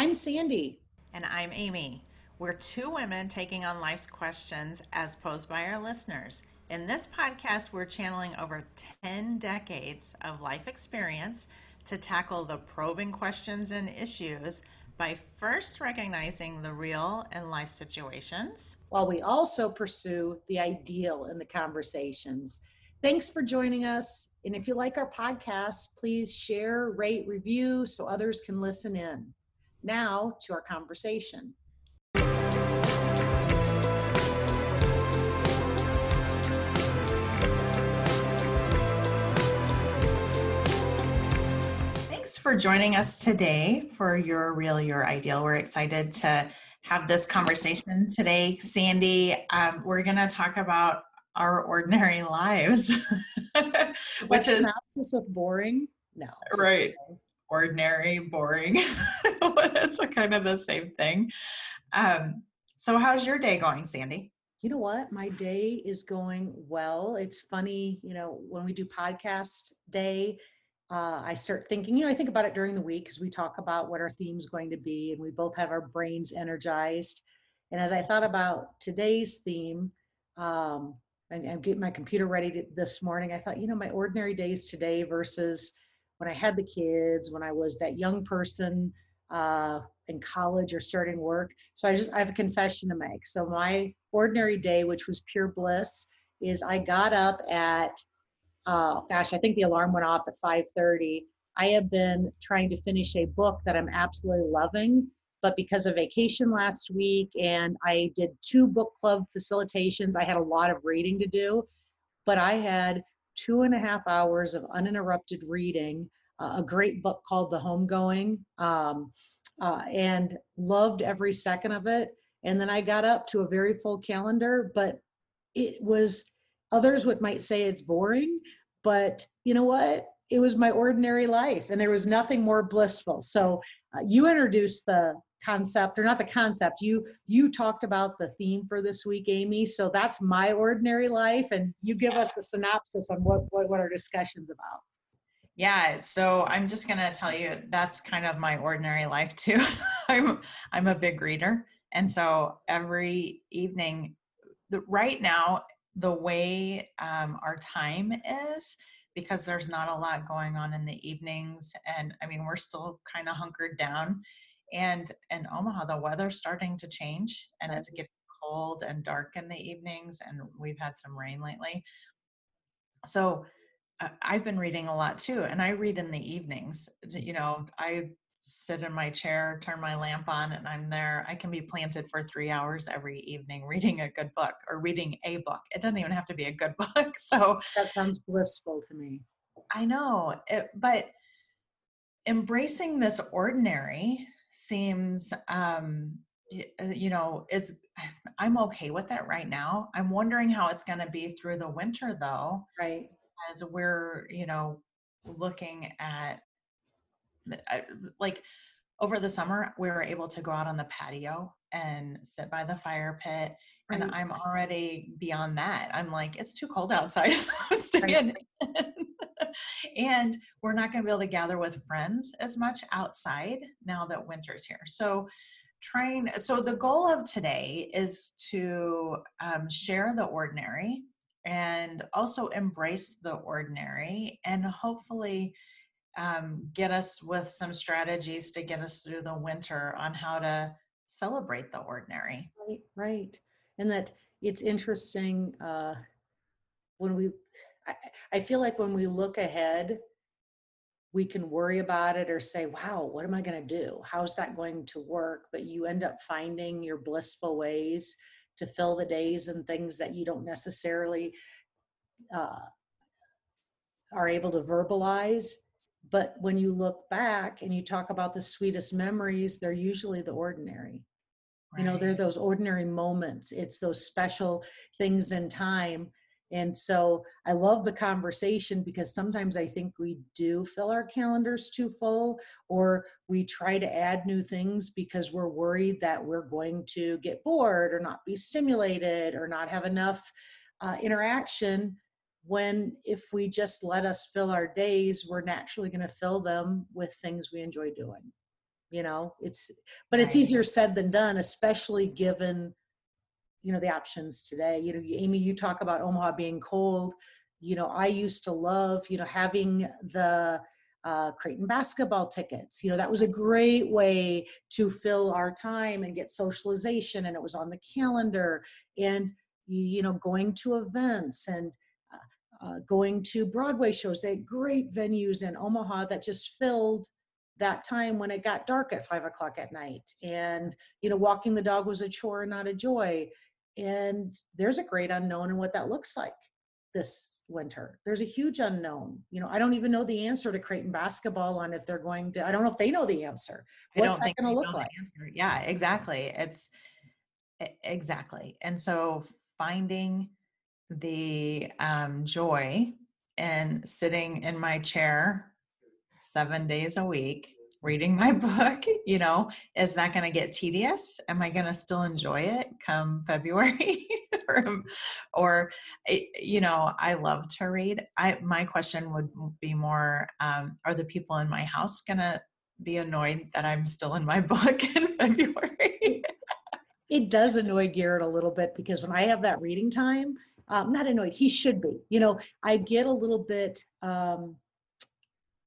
I'm Sandy. And I'm Amy. We're two women taking on life's questions as posed by our listeners. In this podcast, we're channeling over 10 decades of life experience to tackle the probing questions and issues by first recognizing the real in life situations. While we also pursue the ideal in the conversations. Thanks for joining us. And if you like our podcast, please share, rate, review so others can listen in. Now to our conversation. Thanks for joining us today for Your Real, Your Ideal. We're excited to have this conversation today. Sandy, um, we're going to talk about our ordinary lives, which is synopsis with boring. No, right. Ordinary, boring. it's kind of the same thing. Um, so, how's your day going, Sandy? You know what? My day is going well. It's funny, you know, when we do podcast day, uh, I start thinking, you know, I think about it during the week because we talk about what our theme's going to be and we both have our brains energized. And as I thought about today's theme, um, and, and get my computer ready to, this morning, I thought, you know, my ordinary days today versus when I had the kids, when I was that young person uh, in college or starting work. So I just, I have a confession to make. So my ordinary day, which was pure bliss, is I got up at, uh, gosh, I think the alarm went off at 5:30. I have been trying to finish a book that I'm absolutely loving, but because of vacation last week and I did two book club facilitations, I had a lot of reading to do. But I had two and a half hours of uninterrupted reading, uh, a great book called The Homegoing, um, uh, and loved every second of it. And then I got up to a very full calendar, but it was, others would might say it's boring, but you know what? It was my ordinary life and there was nothing more blissful. So uh, you introduced the concept or not the concept you you talked about the theme for this week amy so that's my ordinary life and you give us the synopsis on what what, what our discussion's about. Yeah so i'm just going to tell you that's kind of my ordinary life too. I'm i'm a big reader and so every evening the, right now the way um, our time is because there's not a lot going on in the evenings and i mean we're still kind of hunkered down and in Omaha, the weather's starting to change and it's getting cold and dark in the evenings, and we've had some rain lately. So uh, I've been reading a lot too, and I read in the evenings. You know, I sit in my chair, turn my lamp on, and I'm there. I can be planted for three hours every evening reading a good book or reading a book. It doesn't even have to be a good book. So that sounds blissful to me. I know, it, but embracing this ordinary seems um uh, you know is i'm okay with it right now. I'm wondering how it's going to be through the winter though right. as we're you know looking at uh, like over the summer we were able to go out on the patio and sit by the fire pit right. and i'm already beyond that. I'm like it's too cold outside. I'm staying right. And we're not going to be able to gather with friends as much outside now that winter's here. So, trying, so the goal of today is to um, share the ordinary and also embrace the ordinary and hopefully um, get us with some strategies to get us through the winter on how to celebrate the ordinary. Right, right. And that it's interesting uh, when we I, I feel like when we look ahead, we can worry about it or say, wow, what am I going to do? How's that going to work? But you end up finding your blissful ways to fill the days and things that you don't necessarily uh, are able to verbalize. But when you look back and you talk about the sweetest memories, they're usually the ordinary. Right. You know, they're those ordinary moments. It's those special things in time and so I love the conversation because sometimes I think we do fill our calendars too full, or we try to add new things because we're worried that we're going to get bored or not be stimulated or not have enough uh, interaction. When if we just let us fill our days, we're naturally going to fill them with things we enjoy doing. you know it's but it's easier said than done especially given you know the options today. You know amy you talk about omaha being cold. You know i used to love you know having the uh, creighton basketball tickets. You know that was a great way to fill our time and get socialization and it was on the calendar. And you know going to events and uh, uh, going to broadway shows. They had great venues in omaha that just filled that time when it got dark at five o'clock at night. And you know walking the dog was a chore not a joy and there's a great unknown in what that looks like this winter there's a huge unknown you know i don't even know the answer to creighton basketball on if they're going to i don't know if they know the answer what's that going to look like. Yeah, exactly. It's exactly. And so finding the um, joy in sitting in my chair seven days a week reading my book you know? Is that going to get tedious? Am i going to still enjoy it come february? Or, or eh, you know i love to read. I my question would be more um, are the people in my house going to be annoyed that i'm still in my book in february? It does annoy garrett a little bit because when i have that reading time um, not annoyed he should be. You know i get a little bit um,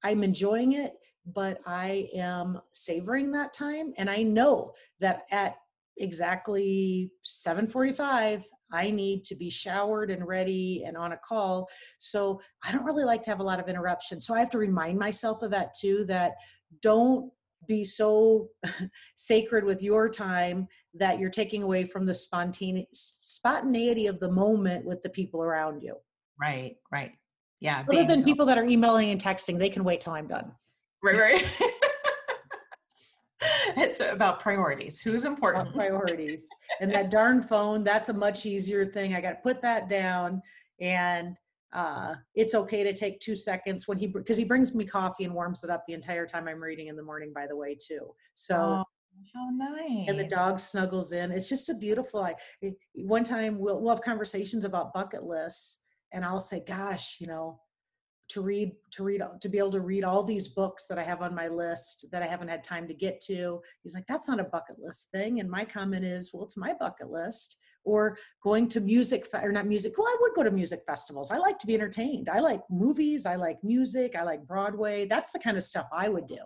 i'm enjoying it but i am savoring that time and i know that at exactly 7:45 I need to be showered and ready and on a call. So I don't really like to have a lot of interruption. So I have to remind myself of that too that don't be so sacred with your time that you're taking away from the spontane- spontaneity of the moment with the people around you. right right yeah Other than people that are emailing and texting, they can wait till I'm done. Right right it's about priorities who's important priorities. And that darn phone, that's a much easier thing. I got to put that down and uh, it's okay to take two seconds when he, because he brings me coffee and warms it up the entire time I'm reading in the morning, by the way, too. So, Oh, how nice and the dog snuggles in. It's just a beautiful, I, one time we'll, we'll have conversations about bucket lists and I'll say, gosh, you know, to read, to read, to be able to read all these books that I have on my list that I haven't had time to get to. He's like, that's not a bucket list thing. And my comment is, well, it's my bucket list. Or going to music, or not music. Well, I would go to music festivals. I like to be entertained. I like movies. I like music. I like Broadway. That's the kind of stuff I would do.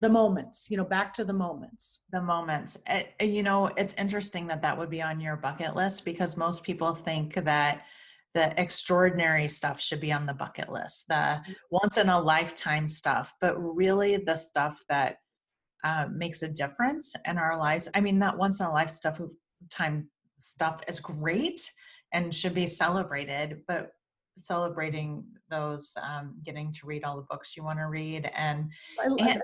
The moments, you know, back to the moments. the moments eh, you know it's interesting that that would be on your bucket list because most people think that the extraordinary stuff should be on the bucket list the once in a lifetime stuff but really the stuff that uh, makes a difference in our lives i mean that once in a life stuff time stuff is great and should be celebrated but celebrating those um, getting to read all the books you want to read and I love and.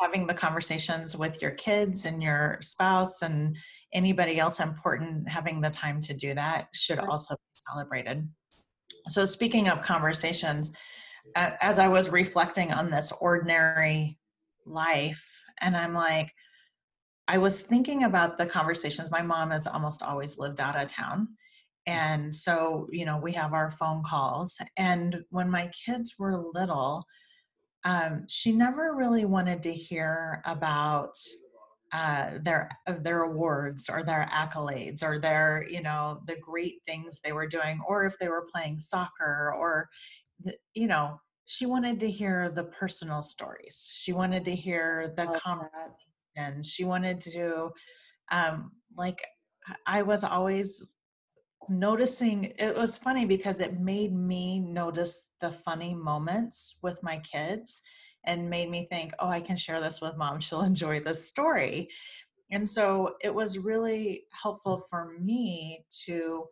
Having the conversations with your kids and your spouse and anybody else important having the time to do that should also be celebrated. So speaking of conversations as i was reflecting on this ordinary life and i'm like i was thinking about the conversations. My mom has almost always lived out of town. And so you know we have our phone calls. And when my kids were little um, she never really wanted to hear about uh, their uh, their awards or their accolades or their you know the great things they were doing or if they were playing soccer or the, you know she wanted to hear the personal stories. She wanted to hear the com- and she wanted to um like i was always noticing it was funny because it made me notice the funny moments with my kids and made me think oh i can share this with mom. She'll enjoy this story. And so it was really helpful for me to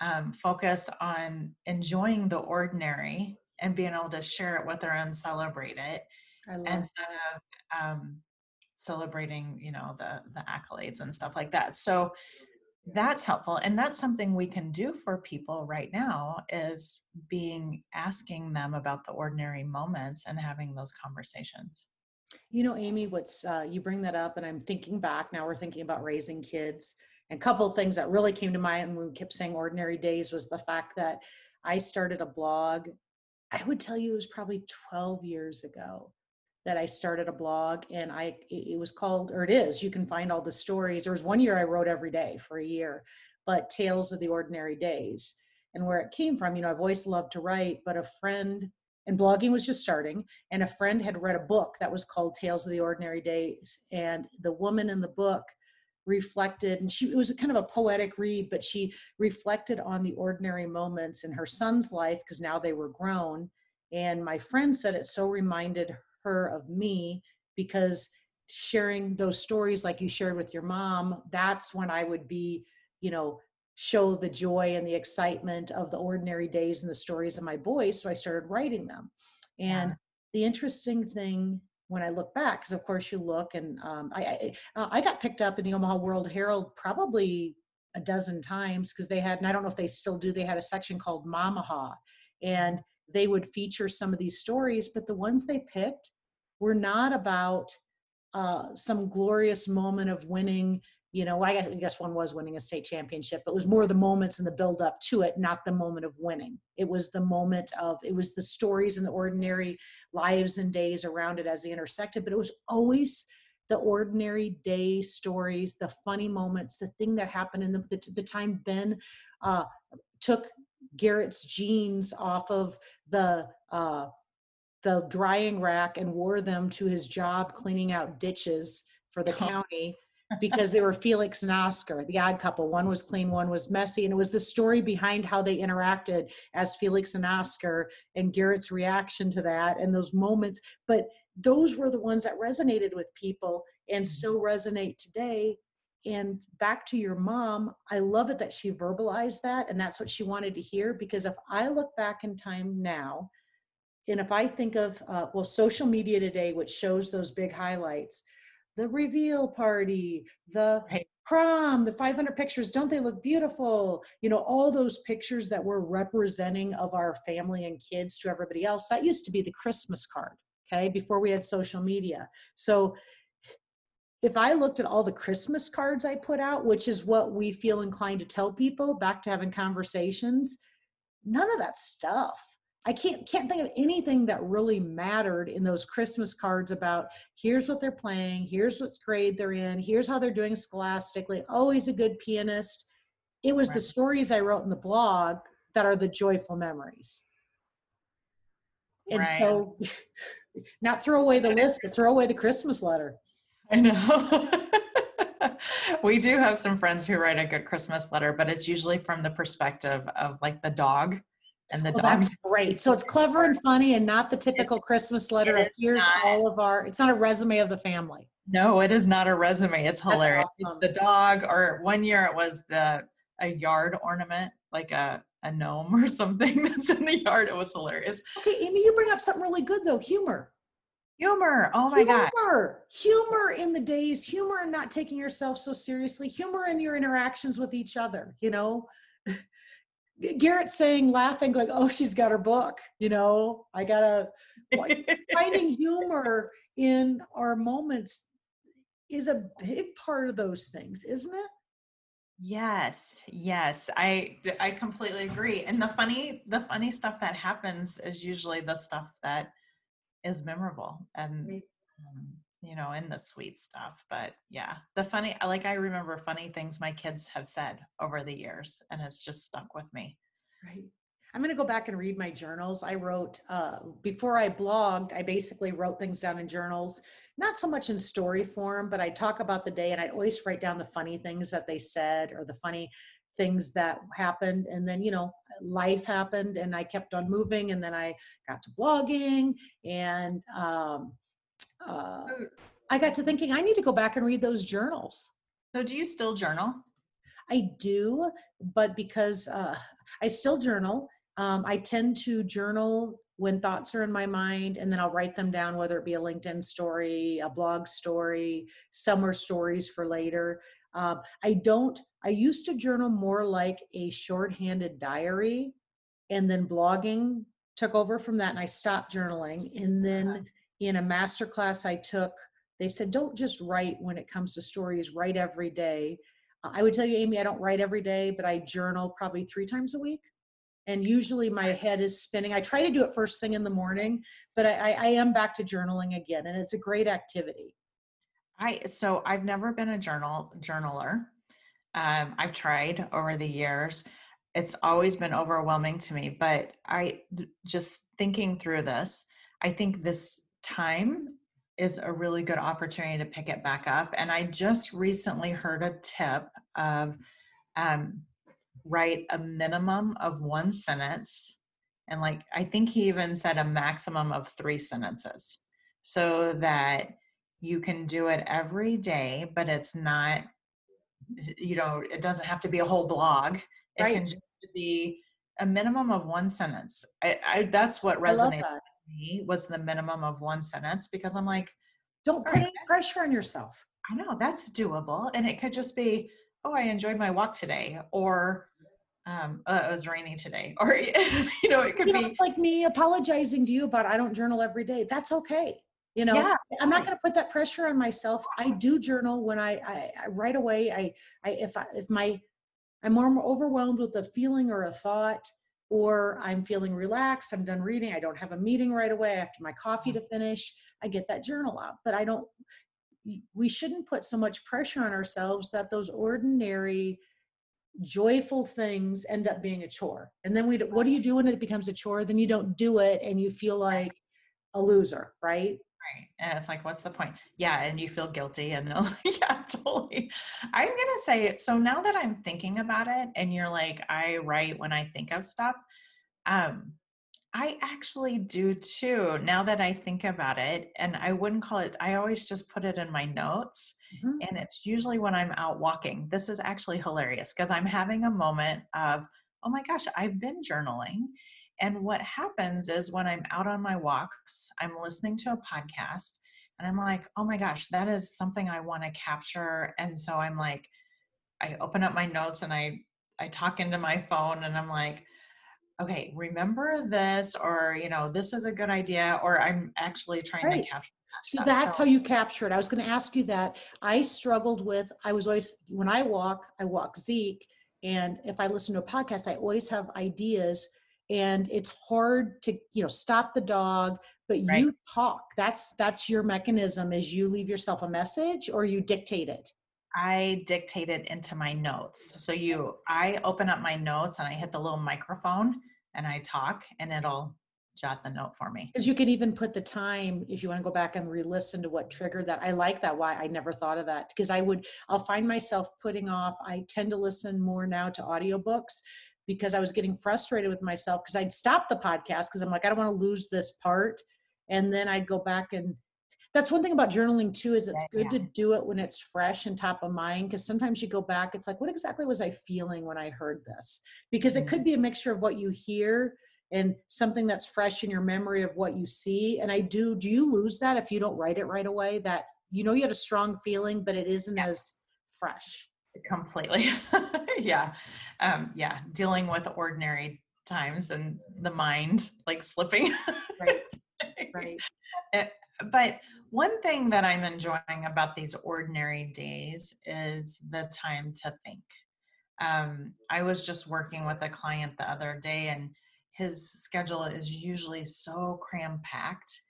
um, focus on enjoying the ordinary and being able to share it with her and celebrate it instead of um, celebrating you know the the accolades and stuff like that. So that's helpful and that's something we can do for people right now is being asking them about the ordinary moments and having those conversations You know, Amy, what's uh, you bring that up, and I'm thinking back now. We're thinking about raising kids, and a couple of things that really came to mind when we kept saying ordinary days was the fact that I started a blog. I would tell you it was probably 12 years ago, that I started a blog and I it was called or it is you can find all the stories. There was one year I wrote every day for a year but tales of the ordinary days. And where it came from you know I've always loved to write but a friend and blogging was just starting and a friend had read a book that was called tales of the ordinary days and the woman in the book reflected and she it was kind of a poetic read but she reflected on the ordinary moments in her son's life because now they were grown and my friend said it so reminded her of me because sharing those stories like you shared with your mom that's when i would be you know show the joy and the excitement of the ordinary days and the stories of my boys so i started writing them and yeah. the interesting thing when i look back because of course you look and um, I, I, uh, I got picked up in the omaha world herald probably a dozen times because they had and i don't know if they still do they had a section called Momaha and they would feature some of these stories, but the ones they picked were not about uh, some glorious moment of winning. You know, I guess, I guess one was winning a state championship, but it was more the moments and the build up to it, not the moment of winning. It was the moment of, it was the stories and the ordinary lives and days around it as they intersected, but it was always the ordinary day stories, the funny moments, the thing that happened in the, the, the time Ben uh, took Garrett's jeans off of the uh, the drying rack and wore them to his job cleaning out ditches for the county because they were Felix and Oscar, the odd couple. One was clean, one was messy. And it was the story behind how they interacted as Felix and Oscar and Garrett's reaction to that and those moments. But those were the ones that resonated with people and mm-hmm. still resonate today and back to your mom, I love it that she verbalized that. And that's what she wanted to hear. Because if I look back in time now, and if I think of, uh, well, social media today, which shows those big highlights, the reveal party, the prom, the 500 pictures, don't they look beautiful? You know, all those pictures that we're representing of our family and kids to everybody else, that used to be the Christmas card, okay, before we had social media. So if I looked at all the Christmas cards I put out, which is what we feel inclined to tell people, back to having conversations, none of that stuff. I can't can't think of anything that really mattered in those Christmas cards about here's what they're playing, here's what grade they're in, here's how they're doing scholastically. Always a good pianist. It was right. the stories I wrote in the blog that are the joyful memories. And right. so not throw away the list, but throw away the Christmas letter. I know. we do have some friends who write a good Christmas letter, but it's usually from the perspective of like the dog and the well, dog. That's great. So it's clever and funny and not the typical it, Christmas letter. Here's not, all of our, it's not a resume of the family. No, it is not a resume. It's hilarious. Awesome. It's the dog, or one year it was the a yard ornament, like a, a gnome or something that's in the yard. It was hilarious. Okay, Amy, you bring up something really good though, humor. Humor. Oh my god. Humor. Humor in the days, humor in not taking yourself so seriously, humor in your interactions with each other, you know. Garrett saying, laughing, going, "Oh, she's got her book." You know, I gotta finding humor in our moments is a big part of those things, isn't it? Yes, yes, I I completely agree. And the funny the funny stuff that happens is usually the stuff that is memorable and right. um, you know in the sweet stuff but yeah the funny like i remember funny things my kids have said over the years and it's just stuck with me. Right. I'm going to go back and read my journals. I wrote uh, before i blogged i basically wrote things down in journals not so much in story form but i talk about the day and i always write down the funny things that they said or the funny things that happened and then you know life happened and i kept on moving and then i got to blogging and um, uh, i got to thinking i need to go back and read those journals so do you still journal i do but because uh, i still journal um, i tend to journal when thoughts are in my mind and then I'll write them down, whether it be a LinkedIn story, a blog story, summer stories for later. Um, I don't, I used to journal more like a shorthanded diary and then blogging took over from that and I stopped journaling. And then uh-huh. in a master class I took, they said, don't just write when it comes to stories, write every day. I would tell you, Amy, I don't write every day, but I journal probably three times a week. and usually my head is spinning. I try to do it first thing in the morning, but I, I am back to journaling again, and it's a great activity. I so I've never been a journal journaler. Um, I've tried over the years. It's always been overwhelming to me, but I just thinking through this, I think this time is a really good opportunity to pick it back up. And I just recently heard a tip of um, write a minimum of one sentence. And like, I think he even said a maximum of three sentences so that you can do it every day, but it's not, you know, it doesn't have to be a whole blog. It Right. can just be a minimum of one sentence. I, I that's what resonated that. with me was the minimum of one sentence because I'm like, Don't put Right. any pressure on yourself. I know that's doable. And it could just be, oh, I enjoyed my walk today, or um, uh, it was rainy today, or, you know, it could You know, be, it's like me apologizing to you about I don't journal every day. That's okay. You know, yeah, I'm not going to put that pressure on myself. I do journal when I, I, I right away. I, I, if I, if my, I'm more overwhelmed with a feeling or a thought, or I'm feeling relaxed. I'm done reading. I don't have a meeting right away after my coffee mm-hmm. to finish. I get that journal out, but I don't. We shouldn't put so much pressure on ourselves that those ordinary, joyful things end up being a chore. And then we, what do you do when it becomes a chore? Then you don't do it, and you feel like a loser, right? Right. And it's like, what's the point? Yeah. And you feel guilty. And yeah, totally. I'm going to say, so now that I'm thinking about it and you're like, I write when I think of stuff, um, I actually do too, now that I think about it. And I wouldn't call it, I always just put it in my notes. Mhm. And it's usually when I'm out walking. This is actually hilarious because I'm having a moment of, oh my gosh, I've been journaling. And what happens is when I'm out on my walks, I'm listening to a podcast and I'm like, oh my gosh, that is something I want to capture. And so I'm like, I open up my notes and I I talk into my phone and I'm like, okay, remember this, or you know, this is a good idea, or I'm actually trying Right. to capture that So stuff. that's So- how you capture it. I was going to ask you that. I struggled with, I was always, when I walk, I walk Zeke. And if I listen to a podcast, I always have ideas. And it's hard to, you know, stop the dog, but Right. you talk. That's that's your mechanism is you leave yourself a message or you dictate it. I dictate it into my notes. So you, I open up my notes and I hit the little microphone and I talk and it'll jot the note for me. Because you can even put the time if you want to go back and re-listen to what triggered that. I like that. Why I never thought of that. Because I would, I'll find myself putting off. I tend to listen more now to audiobooks because I was getting frustrated with myself because I'd stop the podcast because I'm like, I don't want to lose this part. And then I'd go back and that's one thing about journaling too is it's Yeah, good to do it when it's fresh and top of mind because sometimes you go back it's like what exactly was i feeling when i heard this because it could mm-hmm. be a mixture of what you hear and something that's fresh in your memory of what you see and i do do you lose that if you don't write it right away that you know you had a strong feeling but it isn't Yes. as fresh Completely. yeah. Um, yeah. Dealing with ordinary times and the mind like slipping. right right Eh, but one thing that I'm enjoying about these ordinary days is the time to think. Um, I was just working with a client the other day, and his schedule is usually so cram packed.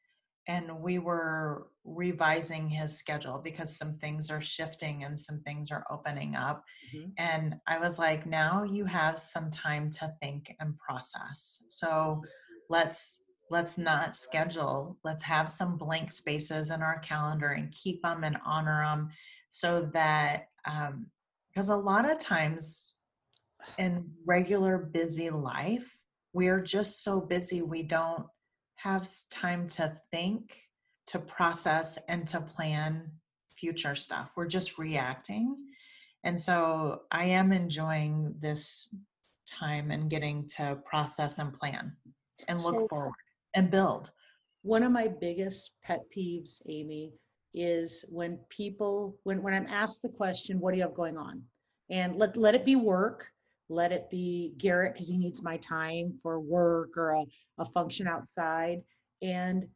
And we were revising his schedule because some things are shifting and some things are opening up. Mhm. And I was like, now you have some time to think and process. So let's let's not schedule let's have some blank spaces in our calendar and keep them and honor them so that um because a lot of times in regular busy life we're just so busy we don't have time to think to process and to plan future stuff. We're just reacting. And so i am enjoying this time and getting to process and plan and look So- forward and build. One of my biggest pet peeves amy is when people when when i'm asked the question what do you have going on? And let let it be work let it be garrett because he needs my time for work or a, a function outside and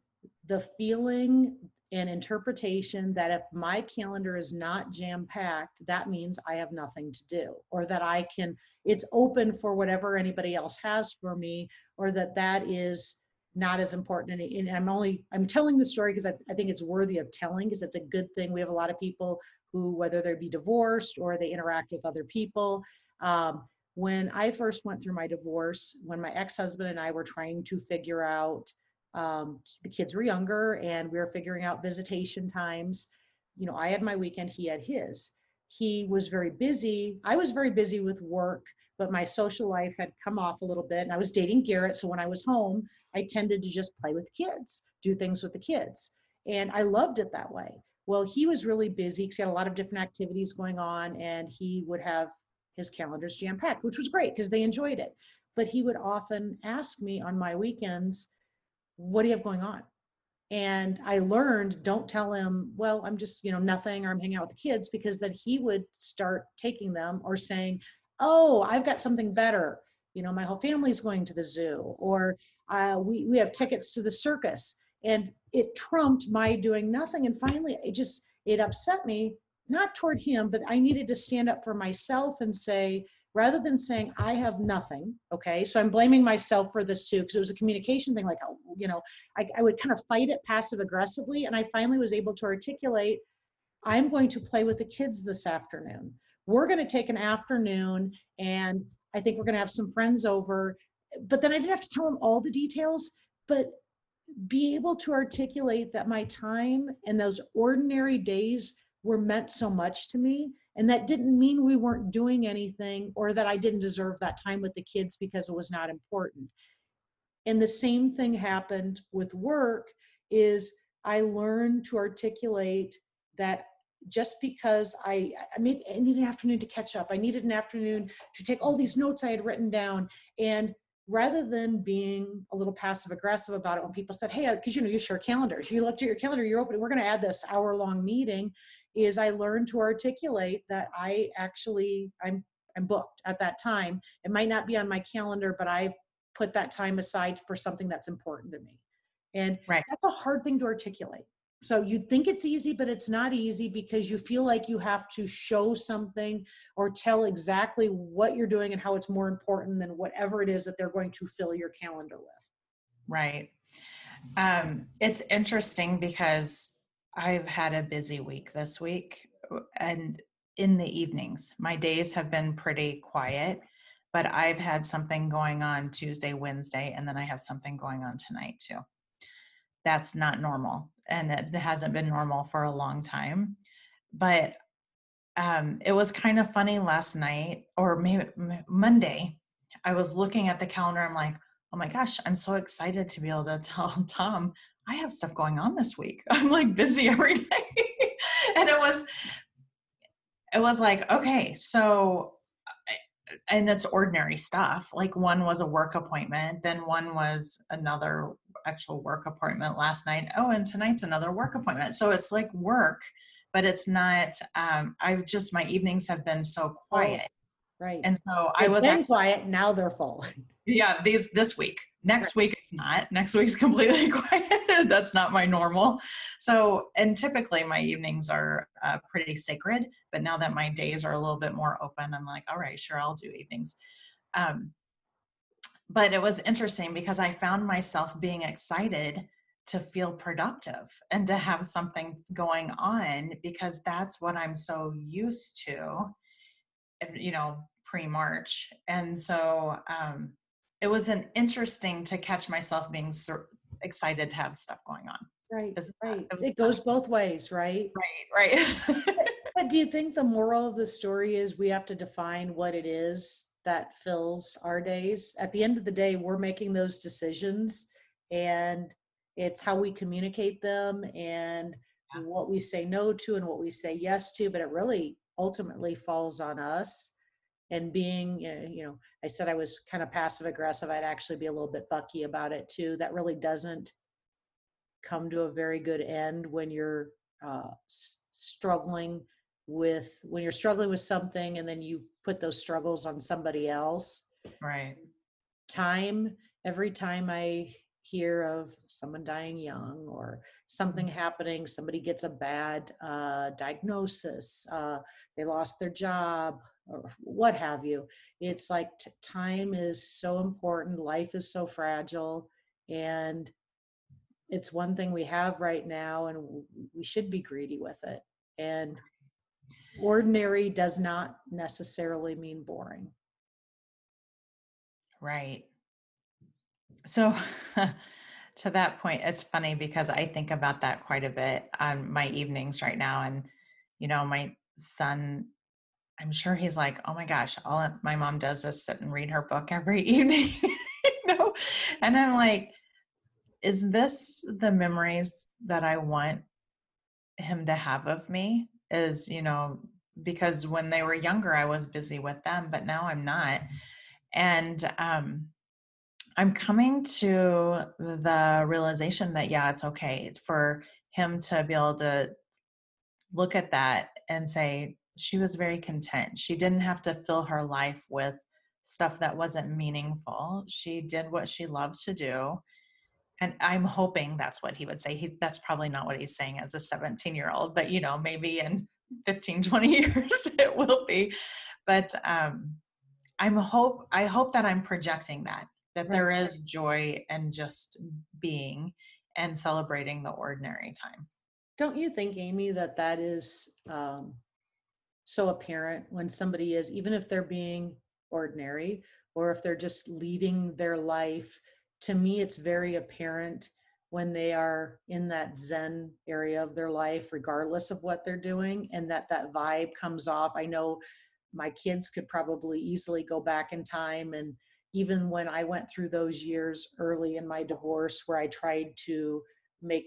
the feeling and interpretation that if my calendar is not jam packed, that means I have nothing to do, or that I can, it's open for whatever anybody else has for me, or that that is not as important. And, I'm only, I'm telling the story because I, I think it's worthy of telling because it's a good thing. We have a lot of people who, whether they be divorced or they interact with other people. Um, when I first went through my divorce, when my ex husband and I were trying to figure out, um, the kids were younger and we were figuring out visitation times. You know, I had my weekend, he had his. He was very busy. I was very busy with work, but my social life had come off a little bit. And I was dating Garrett. So when I was home, I tended to just play with kids, do things with the kids. And I loved it that way. Well, he was really busy because he had a lot of different activities going on and he would have his calendars jam packed, which was great because they enjoyed it. But he would often ask me on my weekends, what do you have going on? And I learned don't tell him, well, I'm just, you know, nothing or I'm hanging out with the kids because then he would start taking them or saying, oh, I've got something better. You know, my whole family's going to the zoo or uh, we, we have tickets to the circus. And it trumped my doing nothing. And finally, it just, it upset me, not toward him, but I needed to stand up for myself and say, rather than saying i have nothing okay? So i'm blaming myself for this too because it was a communication thing like oh, you know I, I would kind of fight it passive aggressively and i finally was able to articulate i'm going to play with the kids this afternoon. We're going to take an afternoon and i think we're going to have some friends over but then i didn't have to tell them all the details but be able to articulate that my time and those ordinary days were meant so much to me and that didn't mean we weren't doing anything or that I didn't deserve that time with the kids because it was not important. And the same thing happened with work is I learned to articulate that just because I, I made I needed an afternoon to catch up. I needed an afternoon to take all these notes I had written down. And rather than being a little passive aggressive about it when people said, hey, uh, because you know, you share calendars, you looked at your calendar, you're open, we're going to add this hour long meeting is I learned to articulate that I actually I'm I'm booked at that time. It might not be on my calendar, but I've put that time aside for something that's important to me. And right. that's a hard thing to articulate. So you think it's easy, but it's not easy because you feel like you have to show something or tell exactly what you're doing and how it's more important than whatever it is that they're going to fill your calendar with. Right. Um, it's interesting because I've had a busy week this week and in the evenings. My days have been pretty quiet, but I've had something going on Tuesday, Wednesday, and then I have something going on tonight too. That's not normal. And it hasn't been normal for a long time. But um, it was kind of funny last night or maybe Monday. I was looking at the calendar. I'm like, oh my gosh, I'm so excited to be able to tell Tom I have stuff going on this week. I'm like busy every day. and it was, it was like, okay, so, and it's ordinary stuff. Like one was a work appointment, then one was another actual work appointment last night. Oh, and tonight's another work appointment. So it's like work, but it's not, um, I've just, my evenings have been so oh, quiet. Right. And so They've I was been actually, quiet. Now they're full. Yeah, these this week. Next week it's not. Next week's completely quiet. That's not my normal. So, and typically my evenings are uh, pretty sacred. But now that my days are a little bit more open, I'm like, all right, sure, I'll do evenings. Um, but it was interesting because I found myself being excited to feel productive and to have something going on because that's what I'm so used to, you know, pre March. And so, um, it was an interesting to catch myself being so excited to have stuff going on. Right, uh, right. It, it goes both ways, right? Right, right. but, but do you think the moral of the story is we have to define what it is that fills our days? At the end of the day, we're making those decisions and it's how we communicate them and what we say no to and what we say yes to, but it really ultimately falls on us and being you know i said i was kind of passive aggressive i'd actually be a little bit bucky about it too. That really doesn't come to a very good end when you're uh, struggling with when you're struggling with something and then you put those struggles on somebody else. Right. Time every time i hear of someone dying young or something Mm-hmm. happening, somebody gets a bad uh, diagnosis, uh, they lost their job, or what have you. It's like t- time is so important, life is so fragile, and it's one thing we have right now, and we should be greedy with it. And ordinary does not necessarily mean boring. Right. So, to that point, it's funny because I think about that quite a bit on my evenings right now. And, you know, my son, I'm sure he's like, oh my gosh, all my mom does is sit and read her book every evening. you know? And I'm like, is this the memories that I want him to have of me? Is, you know, because when they were younger, I was busy with them, but now I'm not. And, um, I'm coming to the realization that, yeah, it's okay for him to be able to look at that and say, she was very content. She didn't have to fill her life with stuff that wasn't meaningful. She did what she loved to do. And I'm hoping that's what he would say. He's that's probably not what he's saying as a 17 year old, but you know, maybe in 15, 20 years it will be. But um I'm hope I hope that I'm projecting that that there Right. is joy and just being and celebrating the ordinary time. Don't you think, Amy, that that is um, so apparent when somebody is, even if they're being ordinary or if they're just leading their life? To me, it's very apparent when they are in that Zen area of their life, regardless of what they're doing, and that that vibe comes off. I know my kids could probably easily go back in time and even when I went through those years early in my divorce where I tried to make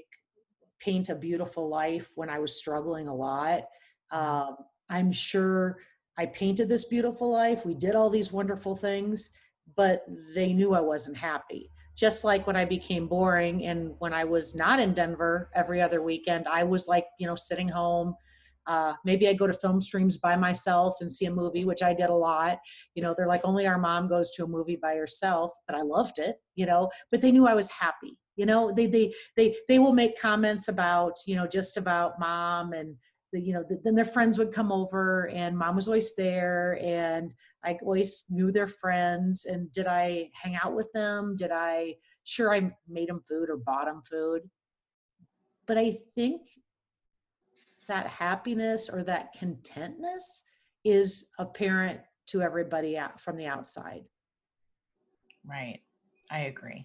paint a beautiful life when I was struggling a lot. Um, I'm sure I painted this beautiful life. We did all these wonderful things, but they knew I wasn't happy. Just like when I became boring and when I was not in Denver every other weekend, I was like, you know, sitting home. Uh, maybe I go to film streams by myself and see a movie, which I did a lot. You know, they're like, only our mom goes to a movie by herself, but I loved it, you know, but they knew I was happy. You know, they, they, they they will make comments about you know just about mom and the, you know the, then their friends would come over and mom was always there and i always knew their friends and did i hang out with them? Did i sure i made them food or bought them food. But i think that happiness or that contentness is apparent to everybody out from the outside. Right. I agree.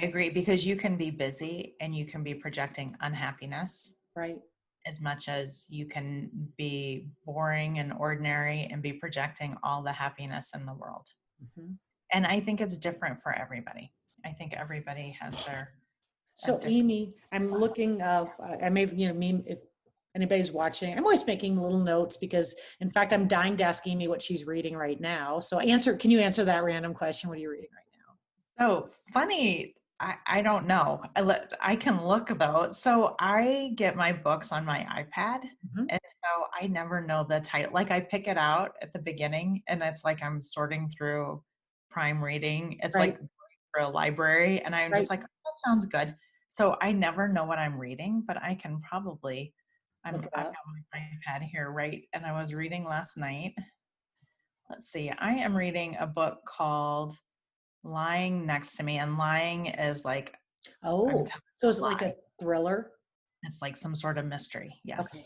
I agree because you can be busy and you can be projecting unhappiness. Right as much as you can be boring and ordinary and be projecting all the happiness in the world. hmm And I think it's different for everybody. I think everybody has their So Amy, I'm spot. looking, uh, I I may, you know, me, if anybody's watching, I'm always making little notes because in fact, I'm dying to ask Amy what she's reading right now. So answer, can you answer that random question? What are you reading right now? So funny. I, I don't know. I, let, I can look though. So I get my books on my iPad. Mhm. And so I never know the title. Like I pick it out at the beginning and it's like I'm sorting through prime reading. It's Right. like for a library and I'm just like, oh, that sounds good. So I never know what I'm reading, but I can probably, I'm, Look it I've got my iPad here, right? And I was reading last night. Let's see. I am reading a book called Lying Next to Me. And lying is like, Oh, so is it like a thriller? it's like some sort of mystery. Yes. Okay.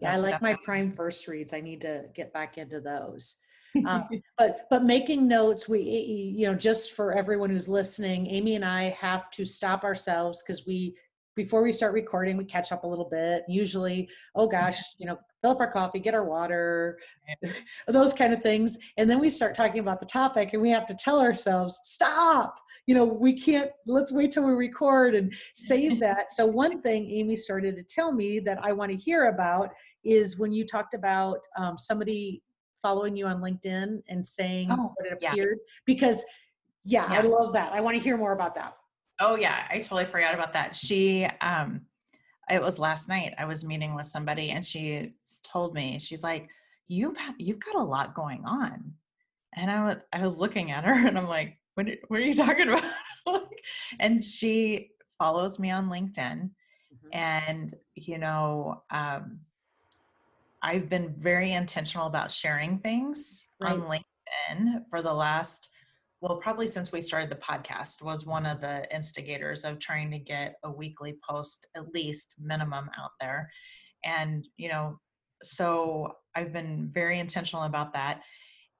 Yeah, I like that- my prime first reads. I need to get back into those. Um, but but making notes we you know just for everyone who's listening amy and i have to stop ourselves because we before we start recording we catch up a little bit. Usually oh gosh you know fill up our coffee get our water those kind of things. And then we start talking about the topic and we have to tell ourselves stop! You know we can't let's wait till we record and save that. So one thing amy started to tell me that i want to hear about is when you talked about um, somebody following you on linkedin and saying Oh, what it yeah. appeared because yeah, i love that. I want to hear more about that Oh yeah, I totally forgot about that. She um it was last night. I was meeting with somebody and she told me, she's like, "You've you've got a lot going on." And I was I was looking at her and I'm like, "What are- what are you talking about?" and she follows me on LinkedIn. Mhm. And, you know, um, I've been very intentional about sharing things on LinkedIn for the last, well, probably since we started the podcast, was one of the instigators of trying to get a weekly post, at least minimum, out there. And, you know, so I've been very intentional about that.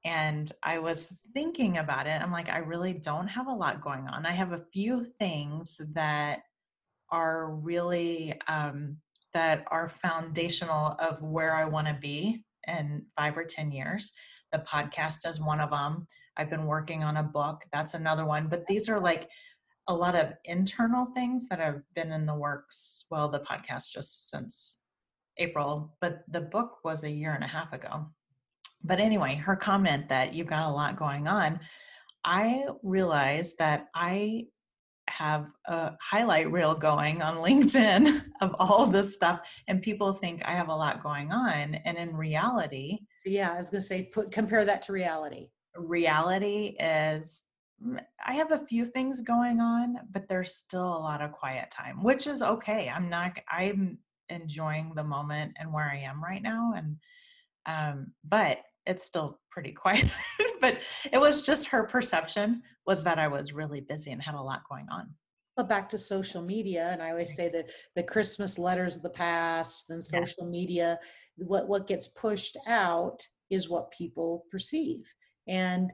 And I was thinking about it. I'm like, I really don't have a lot going on. I have a few things that are really um, that are foundational of where I want to be in five or ten years. The podcast is one of them. I've been working on a book. That's another one. But these are like a lot of internal things that have been in the works. Well, the podcast just since April, but the book was a year and a half ago. But anyway, her comment that you've got a lot going on, I realized that I have a highlight reel going on LinkedIn of all this stuff, and people think I have a lot going on. And in reality, So yeah, I was gonna say, put, compare that to reality. Reality is mm, I have a few things going on, but there's still a lot of quiet time, which is okay. I'm not, I'm enjoying the moment and where I am right now. And, um, but it's still pretty quiet. but it was just her perception was that I was really busy and had a lot going on. But back to social media, and I always say that the Christmas letters of the past, then Yeah. social media, what what gets pushed out is what people perceive. And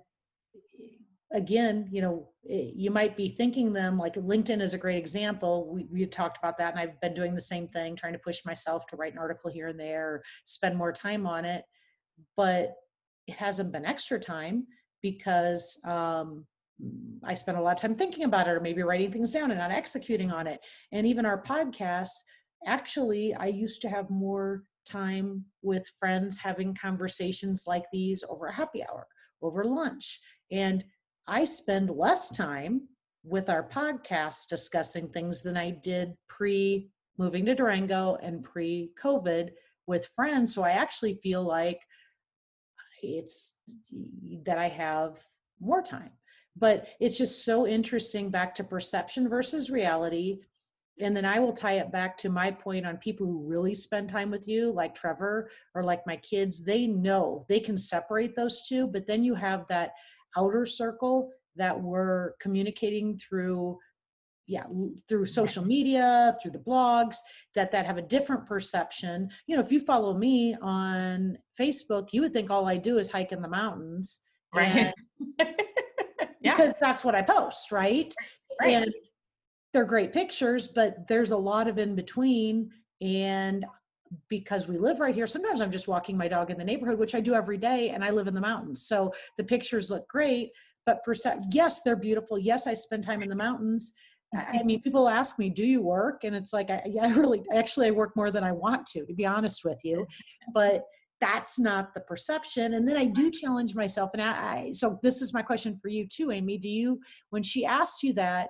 again, you know, eh, you might be thinking them like LinkedIn is a great example. We we talked about that, and I've been doing the same thing, trying to push myself to write an article here and there, spend more time on it. But it hasn't been extra time because um, I spent a lot of time thinking about it or maybe writing things down and not executing on it. And even our podcasts, actually, I used to have more time with friends having conversations like these over a happy hour, over lunch. And I spend less time with our podcast discussing things than I did pre moving to Durango and pre COVID with friends. So I actually feel like it's that I have more time. But it's just so interesting back to perception versus reality. And then I will tie it back to my point on people who really spend time with you, like Trevor or like my kids. They know they can separate those two, but then you have that outer circle that we're communicating through yeah through social media through the blogs that that have a different perception you know if you follow me on facebook you would think all i do is hike in the mountains Right. and- because that's what i post right? Right. and they're great pictures but there's a lot of in between and because we live right here sometimes i'm just walking my dog in the neighborhood which i do every day and i live in the mountains so the pictures look great but percep- yes they're beautiful yes i spend time in the mountains I I mean, people ask me, "Do you work?" And it's like, I, yeah, I really, actually, I work more than I want to, to be honest with you. But that's not the perception. And then I do challenge myself. And I, I, so this is my question for you too, Amy. Do you, when she asked you that,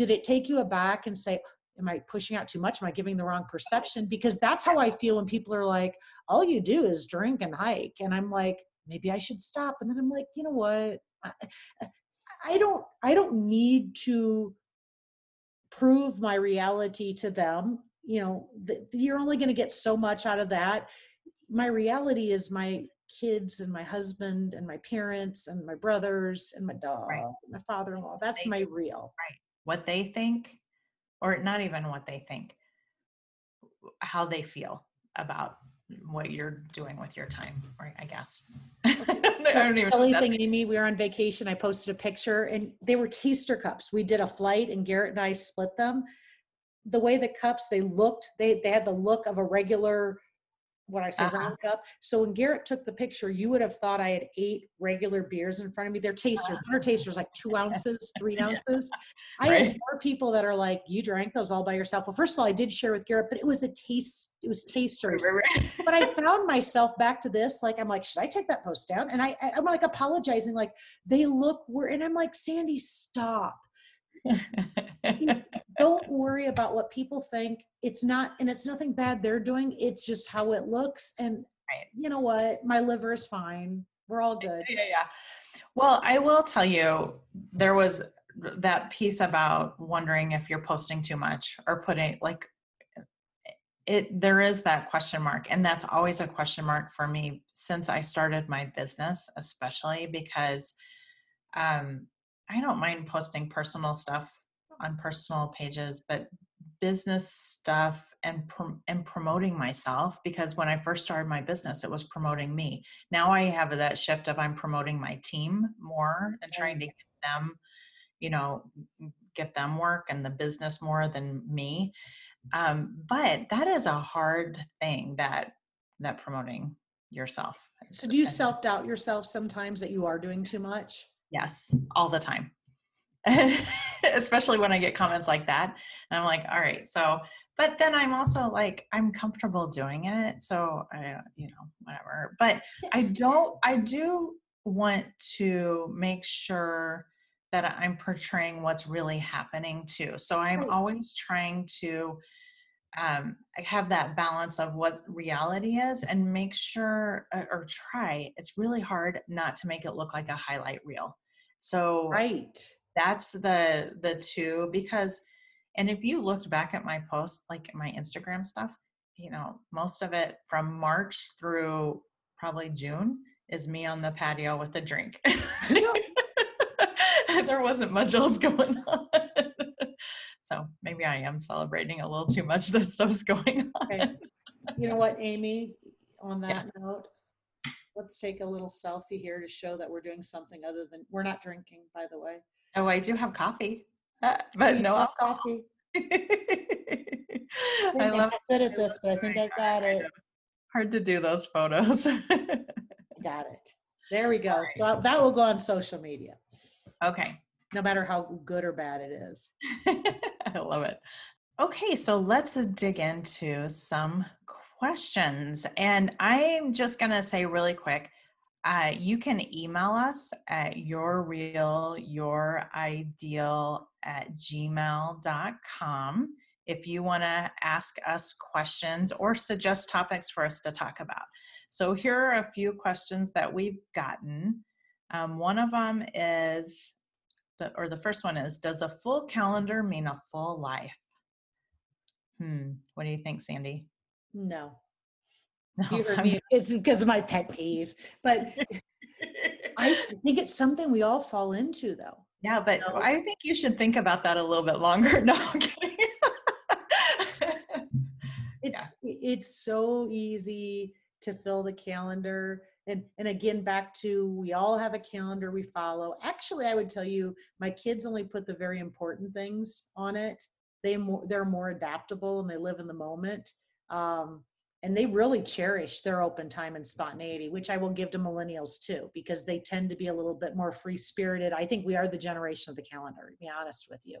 did it take you aback and say, "Am I pushing out too much? Am I giving the wrong perception?" Because that's how I feel when people are like, "All you do is drink and hike," and I'm like, maybe I should stop. And then I'm like, you know what? I, I don't, I don't need to prove my reality to them you know th- you're only going to get so much out of that my reality is my kids and my husband and my parents and my brothers and my dog Right. my father-in-law that's my real what they think, or not even what they think, how they feel about what you're doing with your time, right? I guess. I don't even if thing amy we were on vacation i posted a picture and they were taster cups we did a flight and garrett and i split them the way the cups they looked they they had the look of a regular what I say Uh-huh. round cup. So when Garrett took the picture, you would have thought I had eight regular beers in front of me. They're tasters. What are tasters? Like two ounces, three Yeah. ounces. I had Right. more people that are like, "You drank those all by yourself." Well, first of all, I did share with Garrett, but it was a taste. It was tasters. Right, right, but I found myself back to this. Like I'm like, should I take that post down? And I, I I'm like apologizing. Like they look. We're and I'm like, Sandy, stop worry about what people think it's not and it's nothing bad they're doing it's just how it looks and Right. you know what my liver is fine we're all good yeah, yeah. Well, I will tell you, there was that piece about wondering if you're posting too much or putting like it there is that question mark and that's always a question mark for me since i started my business especially because um i don't mind posting personal stuff on personal pages but business stuff and prom- and promoting myself because when I first started my business it was promoting me. Now I have that shift of I'm promoting my team more and trying to get them, you know, get them work and the business more than me. Um, but that is a hard thing that that promoting yourself. So do you self doubt yourself sometimes that you are doing too much? Yes, all the time. especially when I get comments like that. And I'm like, all right, so, but then I'm also like, I'm comfortable doing it. So I, you know, whatever. But I don't, I do want to make sure that I'm portraying what's really happening too. So I'm right. always trying to um, have that balance of what reality is and make sure uh, or try. It's really hard not to make it look like a highlight reel. So right that's the the two because and if you looked back at my post like my instagram stuff you know most of it from march through probably june is me on the patio with a drink there wasn't much else going on so maybe i am celebrating a little too much that stuff's going on okay. you know what amy on that yeah. note let's take a little selfie here to show that we're doing something other than we're not drinking by the way Oh, I do have coffee, uh, but no alcohol. coffee. I, I love. good at this, but I think I got it. Hard to do those photos. I got it. There we go. Right. So that will go on social media. Okay. No matter how good or bad it is. I love it. Okay, so let's dig into some questions. And I'm just going to say really quick uh, you can email us at your real your ideal at gmail.com if you want to ask us questions or suggest topics for us to talk about. So here are a few questions that we've gotten. Um, one of them is the or the first one is does a full calendar mean a full life? Hmm what do you think sandy no no, you oh, heard me. It's because of my pet peeve. But I think it's something we all fall into, though. Yeah, but so, I think you should think about that a little bit longer. No, it's yeah. it's so easy to fill the calendar. And, and again, back to we all have a calendar we follow. Actually, I would tell you, my kids only put the very important things on it. They more they're more adaptable and they live in the moment. Um, and they really cherish their open time and spontaneity which i will give to millennials too because they tend to be a little bit more free spirited i think we are the generation of the calendar to be honest with you.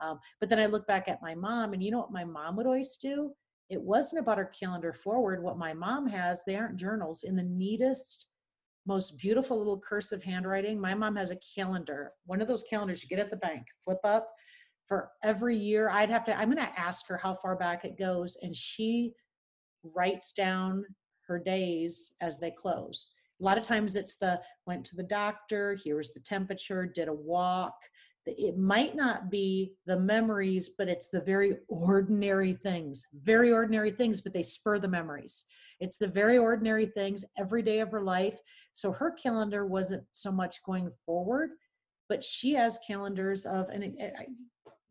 Um, but then i look back at my mom and you know what my mom would always do? It wasn't about her calendar forward. What my mom has they aren't journals. In the neatest most beautiful little cursive handwriting my mom has a calendar one of those calendars you get at the bank flip up for every year i'd have to i'm going to ask her how far back it goes and she writes down her days as they close. A lot of times it's the went to the doctor, here was the temperature, did a walk. It might not be the memories, but it's the very ordinary things, very ordinary things, but they spur the memories. It's the very ordinary things every day of her life. So her calendar wasn't so much going forward, but she has calendars of, and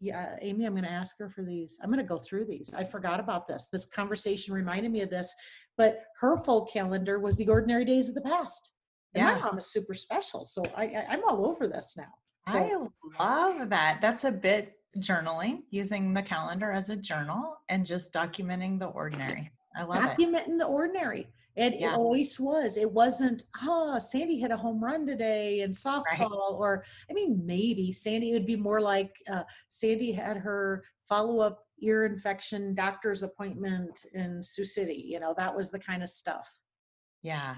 yeah, Amy, I'm going to ask her for these. I'm going to go through these. I forgot about this. This conversation reminded me of this, but her full calendar was the ordinary days of the past. And yeah. my mom is super special. So I, I, am all over this now. So, I love that. That's a bit journaling, using the calendar as a journal and just documenting the ordinary. I love documenting it. Documenting the ordinary. And yeah. it always was. It wasn't, oh, Sandy hit a home run today in softball. Right. Or, I mean, maybe Sandy would be more like uh, Sandy had her follow up ear infection doctor's appointment in Sioux City. You know, that was the kind of stuff. Yeah,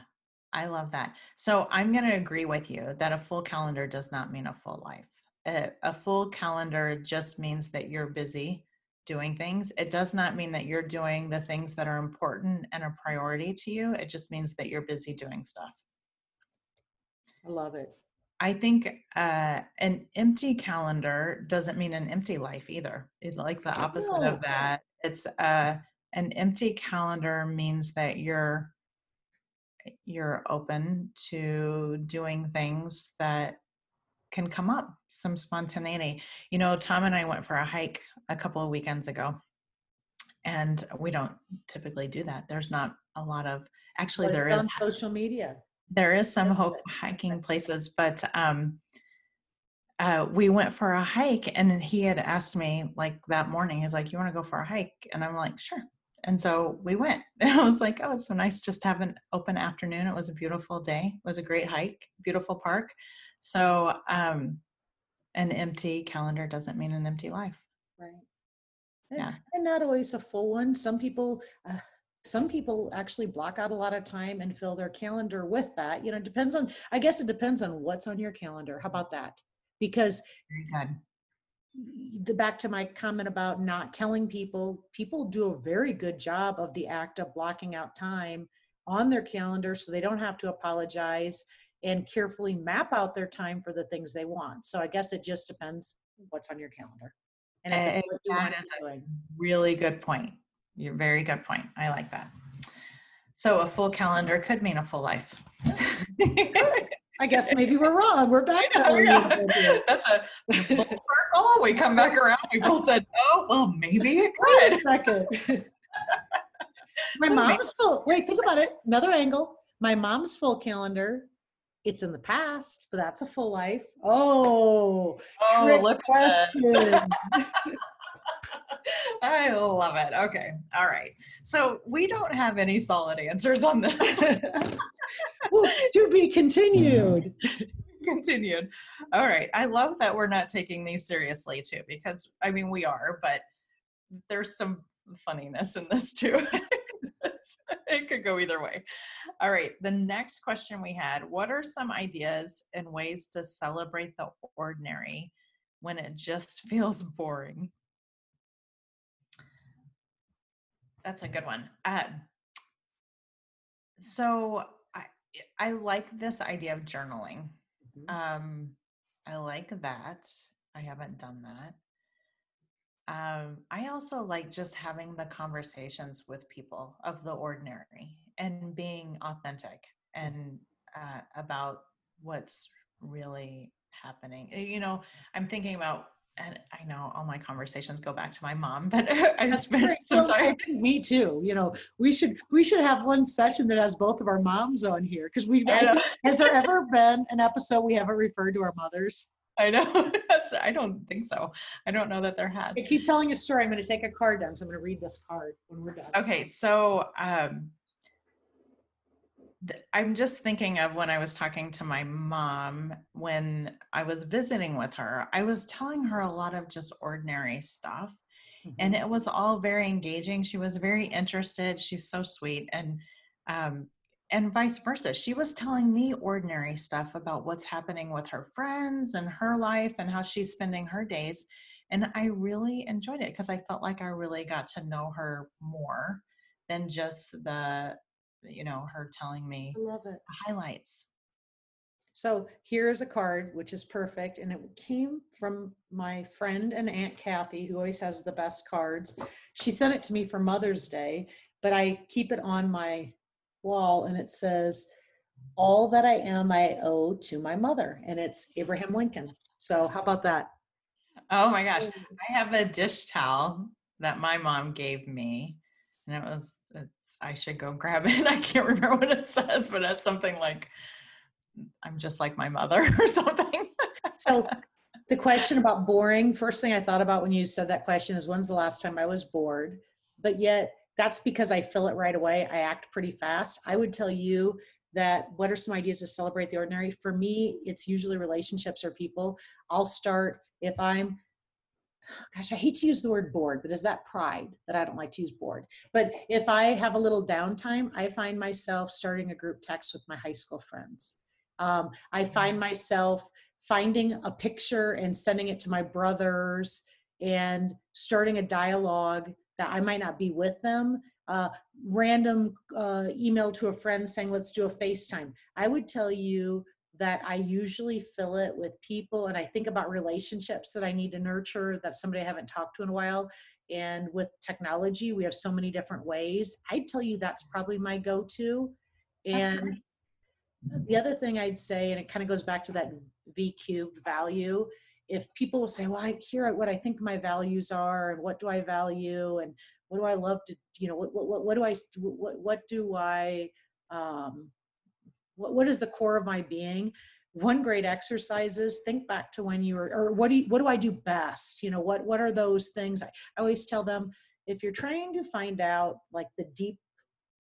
I love that. So I'm going to agree with you that a full calendar does not mean a full life. A, a full calendar just means that you're busy doing things. It does not mean that you're doing the things that are important and a priority to you. It just means that you're busy doing stuff. I love it. I think uh, an empty calendar doesn't mean an empty life either. It's like the opposite No. of that. It's uh, an empty calendar means that you're you're open to doing things that can come up, some spontaneity. You know, Tom and I went for a hike a couple of weekends ago, and we don't typically do that. There's not a lot of actually But there on social media. there is some That's ho- it. hiking places, but um, uh, we went for a hike, and he had asked me like that morning. He's like, "You want to go for a hike?" And I'm like, "Sure." And so we went. And I was like, "Oh, it's so nice just to have an open afternoon." It was a beautiful day. It was a great hike, beautiful park. So um, an empty calendar doesn't mean an empty life. Right. And, Yeah. and not always a full one. Some people, uh, some people actually block out a lot of time and fill their calendar with that. You know, it depends on, I guess it depends on what's on your calendar. How about that? Because Very good. the back to my comment about not telling people, people do a very good job of the act of blocking out time on their calendar so they don't have to apologize and carefully map out their time for the things they want. So I guess it just depends what's on your calendar. And And it's what you want is doing. Really good point. You're very good point. I like that. So a full calendar could mean a full life. I guess maybe we're wrong. We're back to know, yeah. need to be. That's a full circle. We come back around. People said, "Oh, well, maybe it could." Wait could." a second. My So maybe- mom's full. Wait, think about it. Another angle. My mom's full calendar. It's in the past, but that's a full life. Oh, Oh, look question. I love it. Okay, all right. So we don't have any solid answers on this. To be continued. Continued. All right. I love that we're not taking these seriously too, because I mean we are, but there's some funniness in this too. it could go either way. All right. The next question we had What are some ideas and ways to celebrate the ordinary when it just feels boring? That's a good one. Um, so I I like this idea of journaling. Mhm. Um, I like that. I haven't done that. Um, I also like just having the conversations with people of the ordinary and being authentic and uh, about what's really happening. Uh, You know, I'm thinking about, and I know all my conversations go back to my mom, but I spent some time. think me too. You know, we should we should have one session that has both of our moms on here because we. Has there ever been an episode we haven't referred to our mothers? I know. That's, I don't think so. I don't know that there has. I keep telling a story. I'm going to take a card down, so I'm going to read this card when we're done. Okay, so um, th- I'm just thinking of when I was talking to my mom when I was visiting with her. I was telling her a lot of just ordinary stuff, and Mhm. it was all very engaging. She was very interested. She's so sweet, and um, and vice versa. She was telling me ordinary stuff about what's happening with her friends and her life and how she's spending her days. And I really enjoyed it because I felt like I really got to know her more than just the, you know, her telling me I love it. highlights. So here's a card, which is perfect. And it came from my friend and Aunt Kathy, who always has the best cards. She sent it to me for Mother's Day, but I keep it on my wall and it says, All that I am, I owe to my mother. And it's Abraham Lincoln. So how about that? Oh my gosh. Mm. I have a dish towel that my mom gave me. And it was, it's, I should go grab it. I can't remember what it says, but it's something like, I'm just like my mother or something. So the question about boring, first thing I thought about when you said that question is when's the last time I was bored? But yet that's because I fill it right away. I act pretty fast. I would tell you that what are some ideas to celebrate the ordinary? For me, it's usually relationships or people. I'll start if I'm gosh, I hate to use the word bored, but is that pride that I don't like to use bored? But if I have a little downtime, I find myself starting a group text with my high school friends. Um, I find myself finding a picture and sending it to my brothers and starting a dialogue that I might not be with them. Uh, random uh, email to a friend saying, let's do a FaceTime. I would tell you that I usually fill it with people and I think about relationships that I need to nurture that somebody I haven't talked to in a while. And with technology, we have so many different ways. I'd tell you that's probably my go to. And the other thing I'd say, and it kind of goes back to that V cubed value, if people will say, well, I hear what I think my values are and what do I value and what do I love to, you know, what, what, what do I, what, what do I, um, what, what is the core of my being? One great exercise is think back to when you were, or what do you, what do I do best? You know, what, what are those things? I, I always tell them, if you're trying to find out like the deep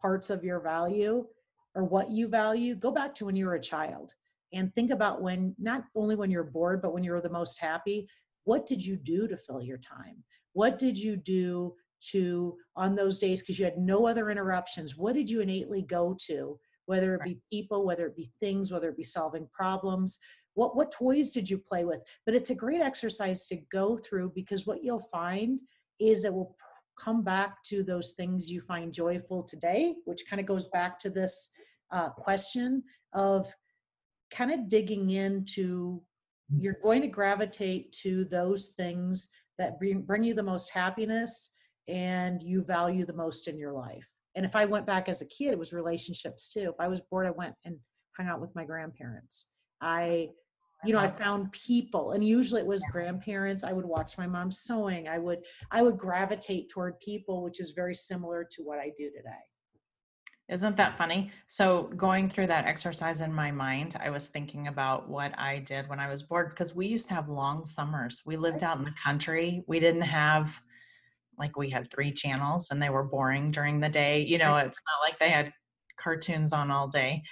parts of your value or what you value, go back to when you were a child and think about when not only when you're bored but when you're the most happy what did you do to fill your time? What did you do to on those days because you had no other interruptions what did you innately go to? Whether it be people whether it be things whether it be solving problems what what toys did you play with? But it's a great exercise to go through because what you'll find is it will come back to those things you find joyful today which kind of goes back to this uh, question of kind of digging into you're mm-hmm. going to gravitate to those things that bring, bring you the most happiness and you value the most in your life. And if I went back as a kid, it was relationships too. If I was bored, I went and hung out with my grandparents. I, you know, I found people and usually it was grandparents. I would watch my mom sewing. I would, I would gravitate toward people, which is very similar to what I do today. Isn't that funny? So, going through that exercise in my mind, I was thinking about what I did when I was bored because we used to have long summers. We lived out in the country. We didn't have, like, we had three channels and they were boring during the day. You know, it's not like they had cartoons on all day.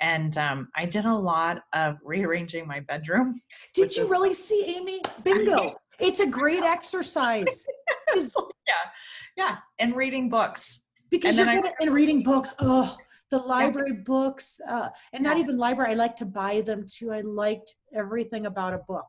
And um, I did a lot of rearranging my bedroom. Did you really see Amy? Bingo. it's a great exercise. yeah. Yeah. And reading books because you're good I, in reading books. Oh, the library yeah. books, uh, and not even library. I like to buy them too. I liked everything about a book.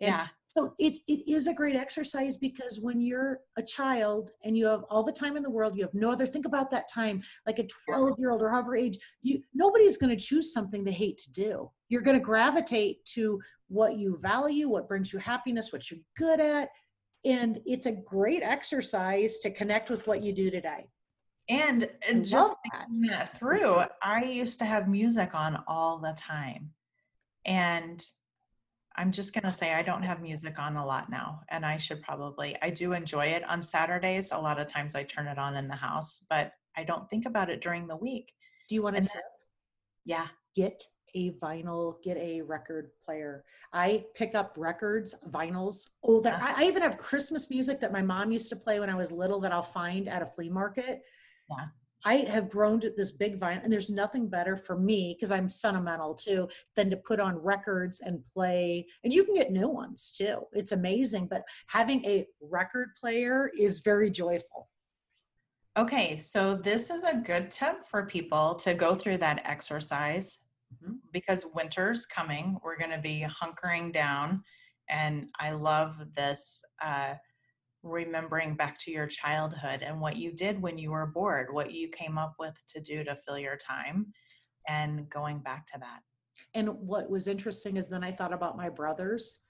And yeah. So it, it is a great exercise because when you're a child and you have all the time in the world, you have no other, think about that time, like a 12 year old or however age, you, nobody's going to choose something they hate to do. You're going to gravitate to what you value, what brings you happiness, what you're good at. And it's a great exercise to connect with what you do today. And, just thinking that through, I used to have music on all the time. And I'm just going to say I don't have music on a lot now. And I should probably, I do enjoy it on Saturdays. A lot of times I turn it on in the house, but I don't think about it during the week. Do you want to tip? Yeah. Get a vinyl, get a record player. I pick up records, vinyls. Oh, that I, I even have Christmas music that my mom used to play when I was little that I'll find at a flea market yeah. I have grown to this big vine, and there's nothing better for me because I'm sentimental too than to put on records and play. And you can get new ones too. It's amazing, but having a record player is very joyful. Okay, so this is a good tip for people to go through that exercise mm-hmm. because winter's coming. We're going to be hunkering down, and I love this. Uh, remembering back to your childhood and what you did when you were bored, what you came up with to do to fill your time, and going back to that. And what was interesting is then I thought about my brothers.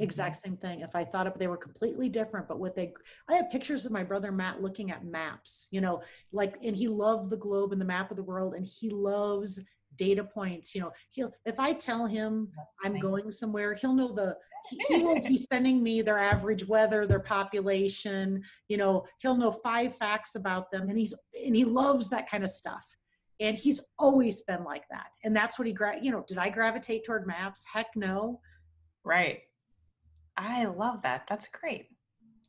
Exact mm-hmm. same thing. If I thought of they were completely different, but what they I have pictures of my brother Matt looking at maps, you know, like and he loved the globe and the map of the world, and he loves data points. You know, he'll if I tell him I'm going somewhere, he'll know the he will be sending me their average weather, their population. You know, he'll know five facts about them, and he's and he loves that kind of stuff. And he's always been like that. And that's what he gra- you know, did I gravitate toward maps? Heck no. Right. I love that. That's great.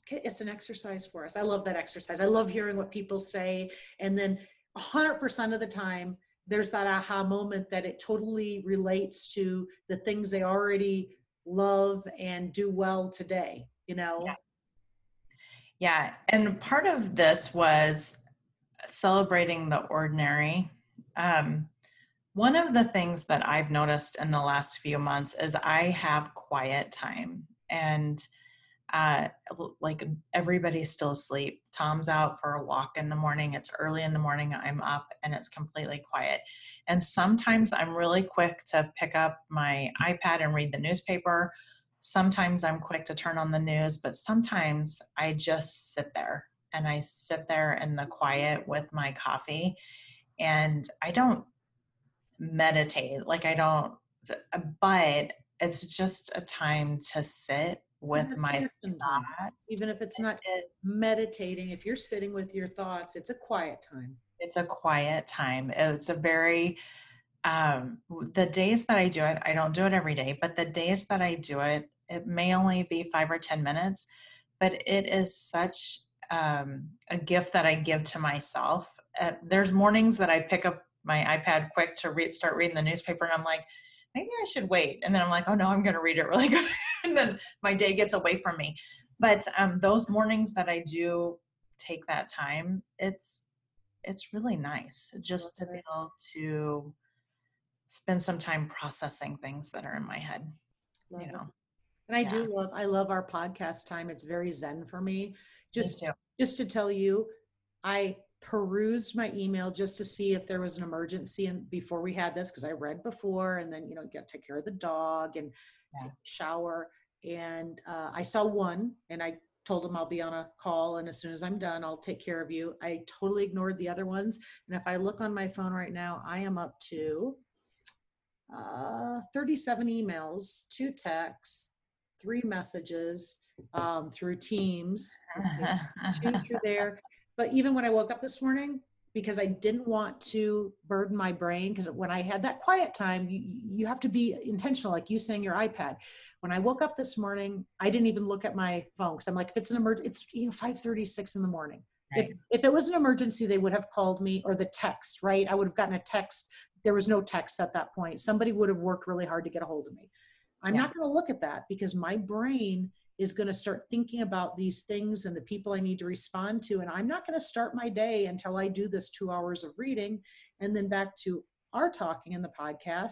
It's an exercise for us. I love that exercise. I love hearing what people say. And then 100% of the time, there's that aha moment that it totally relates to the things they already love and do well today you know yeah, yeah. and part of this was celebrating the ordinary um, one of the things that i've noticed in the last few months is i have quiet time and uh, like everybody's still asleep. Tom's out for a walk in the morning. It's early in the morning. I'm up and it's completely quiet. And sometimes I'm really quick to pick up my iPad and read the newspaper. Sometimes I'm quick to turn on the news, but sometimes I just sit there and I sit there in the quiet with my coffee and I don't meditate. Like I don't, but it's just a time to sit with my thoughts. Even if it's not it, meditating, if you're sitting with your thoughts, it's a quiet time. It's a quiet time. It's a very, um, the days that I do it, I don't do it every day, but the days that I do it, it may only be five or 10 minutes, but it is such um, a gift that I give to myself. Uh, there's mornings that I pick up my iPad quick to read, start reading the newspaper, and I'm like, maybe I should wait. And then I'm like, oh no, I'm going to read it really good. and then my day gets away from me. But um, those mornings that I do take that time, it's it's really nice just to be able to spend some time processing things that are in my head. Love you know. It. And I yeah. do love I love our podcast time. It's very zen for me. Just me just to tell you, I perused my email just to see if there was an emergency and before we had this because I read before and then you know you got to take care of the dog and yeah. shower and uh, I saw one and I told him I'll be on a call and as soon as I'm done I'll take care of you. I totally ignored the other ones and if I look on my phone right now I am up to uh, 37 emails, two texts, three messages um, through Teams, two through there but even when I woke up this morning, because I didn't want to burden my brain, because when I had that quiet time, you, you have to be intentional, like you saying your iPad. When I woke up this morning, I didn't even look at my phone because I'm like, if it's an emergency, it's you know 5:36 in the morning. Right. If if it was an emergency, they would have called me or the text, right? I would have gotten a text. There was no text at that point. Somebody would have worked really hard to get a hold of me. I'm yeah. not going to look at that because my brain is going to start thinking about these things and the people I need to respond to. And I'm not going to start my day until I do this two hours of reading. And then back to our talking in the podcast.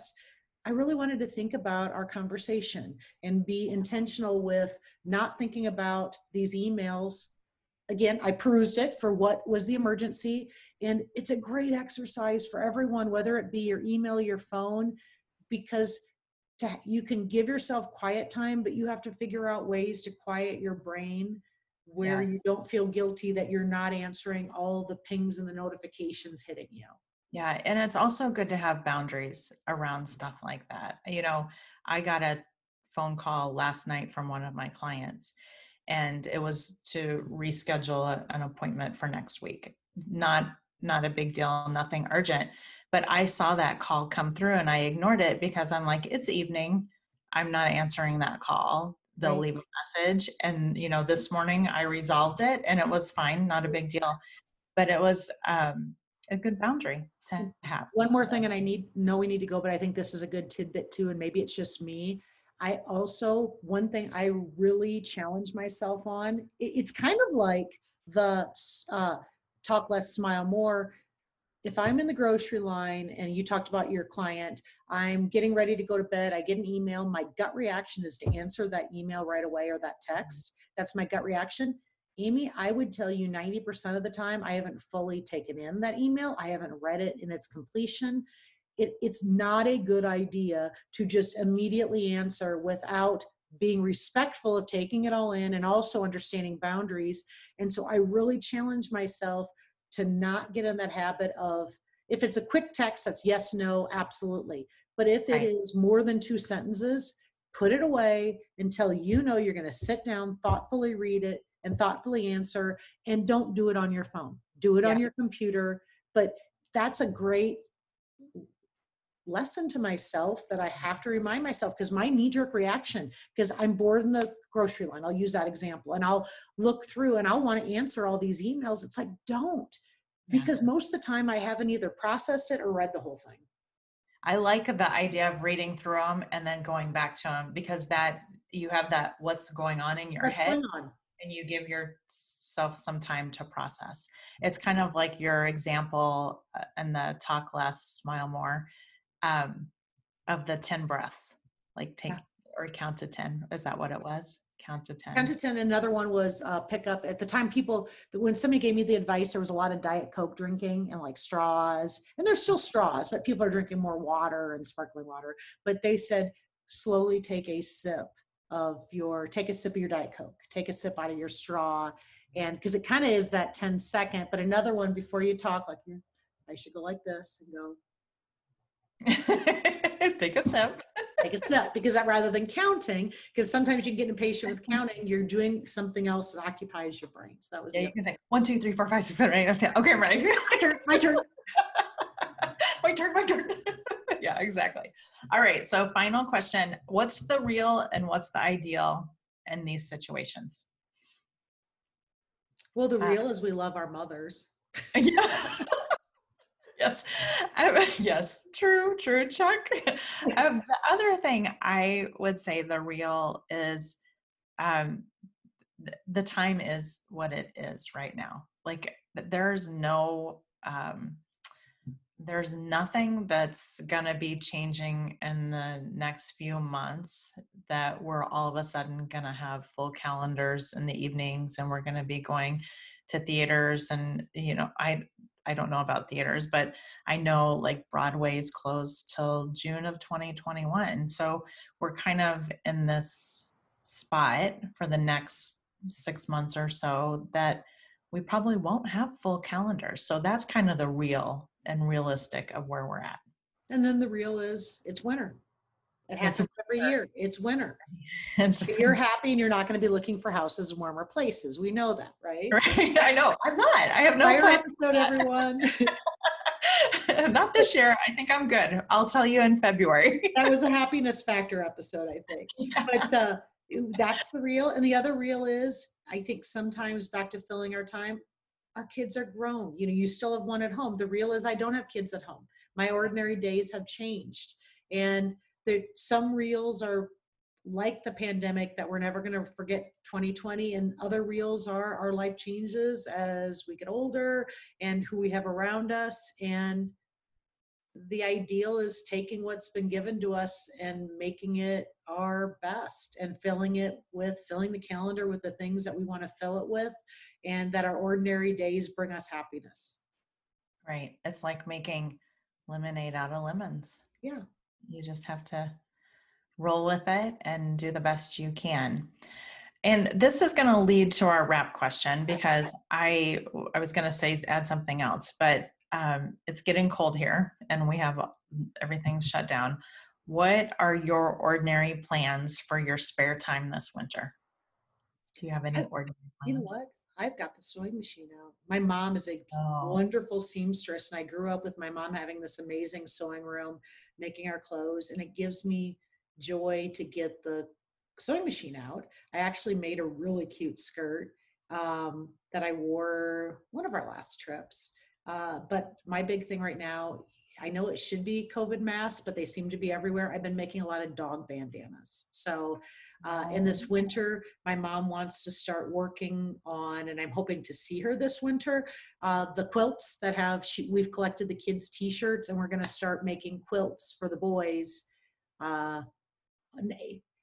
I really wanted to think about our conversation and be intentional with not thinking about these emails. Again, I perused it for what was the emergency. And it's a great exercise for everyone, whether it be your email, your phone, because to you can give yourself quiet time but you have to figure out ways to quiet your brain where yes. you don't feel guilty that you're not answering all the pings and the notifications hitting you. Yeah and it's also good to have boundaries around stuff like that. You know i got a phone call last night from one of my clients and it was to reschedule an appointment for next week. Not not a big deal nothing urgent but I saw that call come through and I ignored it because I'm like, it's evening. I'm not answering that call. They'll right. leave a message. And, you know, this morning I resolved it and it was fine, not a big deal. But it was um, a good boundary to have. One more so. thing, and I need know we need to go, but I think this is a good tidbit too, and maybe it's just me. I also, one thing I really challenge myself on, it's kind of like the uh, talk less, smile more if I'm in the grocery line and you talked about your client, I'm getting ready to go to bed, I get an email, my gut reaction is to answer that email right away or that text. That's my gut reaction. Amy, I would tell you 90% of the time I haven't fully taken in that email. I haven't read it in its completion. It, it's not a good idea to just immediately answer without being respectful of taking it all in and also understanding boundaries. And so I really challenge myself to not get in that habit of if it's a quick text that's yes no absolutely but if it right. is more than two sentences put it away until you know you're going to sit down thoughtfully read it and thoughtfully answer and don't do it on your phone do it yeah. on your computer but that's a great lesson to myself that I have to remind myself because my knee jerk reaction, because I'm bored in the grocery line, I'll use that example, and I'll look through and I'll want to answer all these emails. It's like, don't, because most of the time I haven't either processed it or read the whole thing. I like the idea of reading through them and then going back to them because that you have that what's going on in your what's head and you give yourself some time to process. It's kind of like your example uh, in the talk less, smile more um, of the 10 breaths, like take yeah. or count to 10. Is that what it was? Count to 10. Count to 10. Another one was uh, pick up. At the time, people, when somebody gave me the advice, there was a lot of Diet Coke drinking and like straws. And there's still straws, but people are drinking more water and sparkling water. But they said, slowly take a sip of your, take a sip of your Diet Coke, take a sip out of your straw. And because it kind of is that 10 second. But another one before you talk, like you I should go like this and go, Take a sip. take a sip because that rather than counting, because sometimes you can get impatient with counting, you're doing something else that occupies your brain. So that was Yeah, you can say one, two, three, four, five, six, seven, eight, nine, ten. Okay, I'm ready. my turn. My turn. my turn, my turn. yeah, exactly. All right. So, final question What's the real and what's the ideal in these situations? Well, the Uh, real is we love our mothers. Yeah. yes. Um, yes. True, true, Chuck. Um, the other thing I would say the real is um, th- the time is what it is right now. Like, there's no, um, there's nothing that's going to be changing in the next few months that we're all of a sudden going to have full calendars in the evenings and we're going to be going to theaters and you know i i don't know about theaters but i know like broadway's closed till june of 2021 so we're kind of in this spot for the next six months or so that we probably won't have full calendars so that's kind of the real and realistic of where we're at And then the real is it's winter. It It's happens every year. It's winter. and If you're happy and you're not going to be looking for houses in warmer places. We know that, right? right i know i'm not i have no Fire plan episode, everyone. not this year i think i'm good i'll tell you in february that was the happiness factor episode, I think. But uh, that's the real. And the other real is, I think sometimes back to filling our time, our kids are grown. You know, you still have one at home. The real is, I don't have kids at home. My ordinary days have changed. And there, some reels are like the pandemic that we're never going to forget 2020 and other reels are our life changes as we get older and who we have around us. And the ideal is taking what's been given to us and making it our best and filling it with filling the calendar with the things that we want to fill it with and that our ordinary days bring us happiness. Right. It's like making lemonade out of lemons. Yeah you just have to roll with it and do the best you can. And this is going to lead to our wrap question because i i was going to say add something else but um, it's getting cold here and we have everything shut down. What are your ordinary plans for your spare time this winter? Do you have any ordinary plans you know what i've got the sewing machine out. My mom is a Oh, wonderful seamstress and i grew up with my mom having this amazing sewing room making our clothes and it gives me joy to get the sewing machine out. I actually made a really cute skirt um, that i wore one of our last trips. Uh, but my big thing right now i know it should be covid masks but they seem to be everywhere. I've been making a lot of dog bandanas. So uh, in this winter my mom wants to start working on and i'm hoping to see her this winter uh, the quilts that have she, we've collected the kids t-shirts and we're going to start making quilts for the boys uh,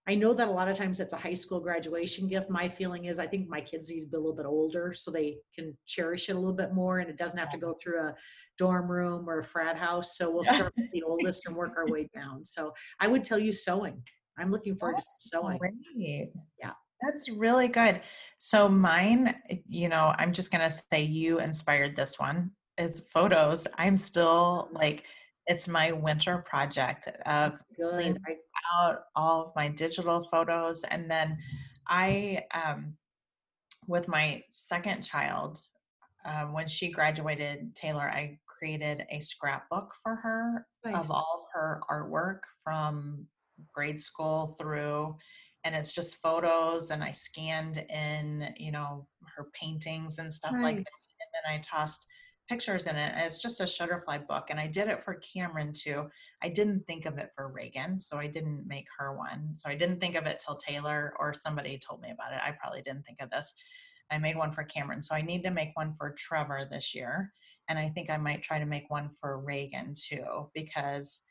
I know that a lot of times it's a high school graduation gift. My feeling is I think my kids need to be a little bit older so they can cherish it a little bit more and it doesn't have to go through a dorm room or a frat house. So we'll start with the oldest and work our way down. So I would tell you sewing. I'm looking forward to That's sewing. Great. Yeah. That's really good. So mine, you know, I'm just gonna say you inspired this one is photos. I'm still like it's my winter project of Good. clean out all of my digital photos and then I um with my second child um, when she graduated Taylor I created a scrapbook for her Nice. of all her artwork from grade school through and it's just photos and i scanned in you know her paintings and stuff like that and then i tossed pictures in it it's just a shutterfly book and i did it for cameron too. I didn't think of it for reagan so i didn't make her one so i didn't think of it till taylor or somebody told me about it. I probably didn't think of this. I made one for cameron so i need to make one for trevor this year and i think i might try to make one for reagan too because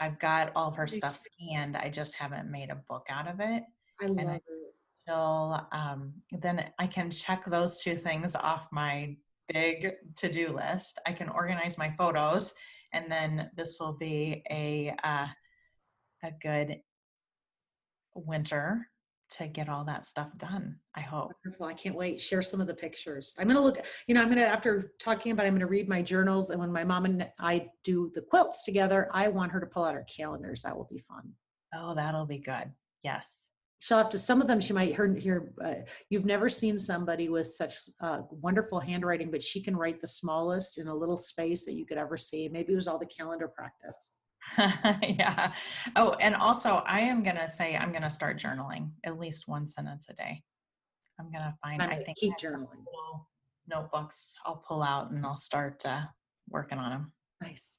I've got all of her stuff scanned. I just haven't made a book out of it. I love it. she'll um, then I can check those two things off my big to-do list. I can organize my photos, and then this will be a uh, a good winter to get all that stuff done. I hope. Wonderful. I can't wait. Share some of the pictures. I'm going to look, you know, I'm going to, after talking about, it, I'm going to read my journals. And when my mom and I do the quilts together, I want her to pull out her calendars. That will be fun. Oh, that'll be good. Yes. She'll have to, some of them she might hear, hear uh, you've never seen somebody with such uh, wonderful handwriting, but she can write the smallest in a little space that you could ever see. Maybe it was all the calendar practice. yeah. Oh, and also I am going to say I'm going to start journaling at least one sentence a day. I'm going to find, I'm I think, keep journaling. notebooks I'll pull out and I'll start uh, working on them. Nice.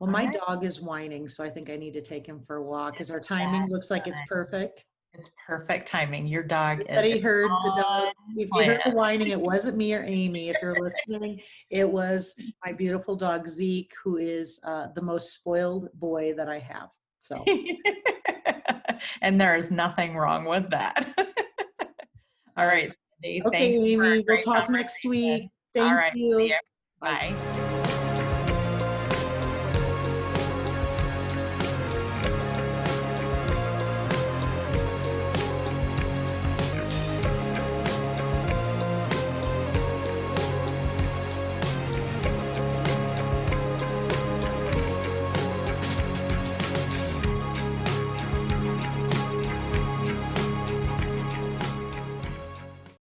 Well, my Alright. dog is whining, so I think I need to take him for a walk because our timing looks like it's perfect. It's perfect timing. Your dog Everybody is heard the dog. If you heard the whining, it wasn't me or Amy. If you're listening, it was my beautiful dog Zeke, who is uh, the most spoiled boy that I have. So and there is nothing wrong with that. All right, Cindy. okay, thank you for a Amy, we'll talk next week. Thank All right, you. see you. Bye. Bye.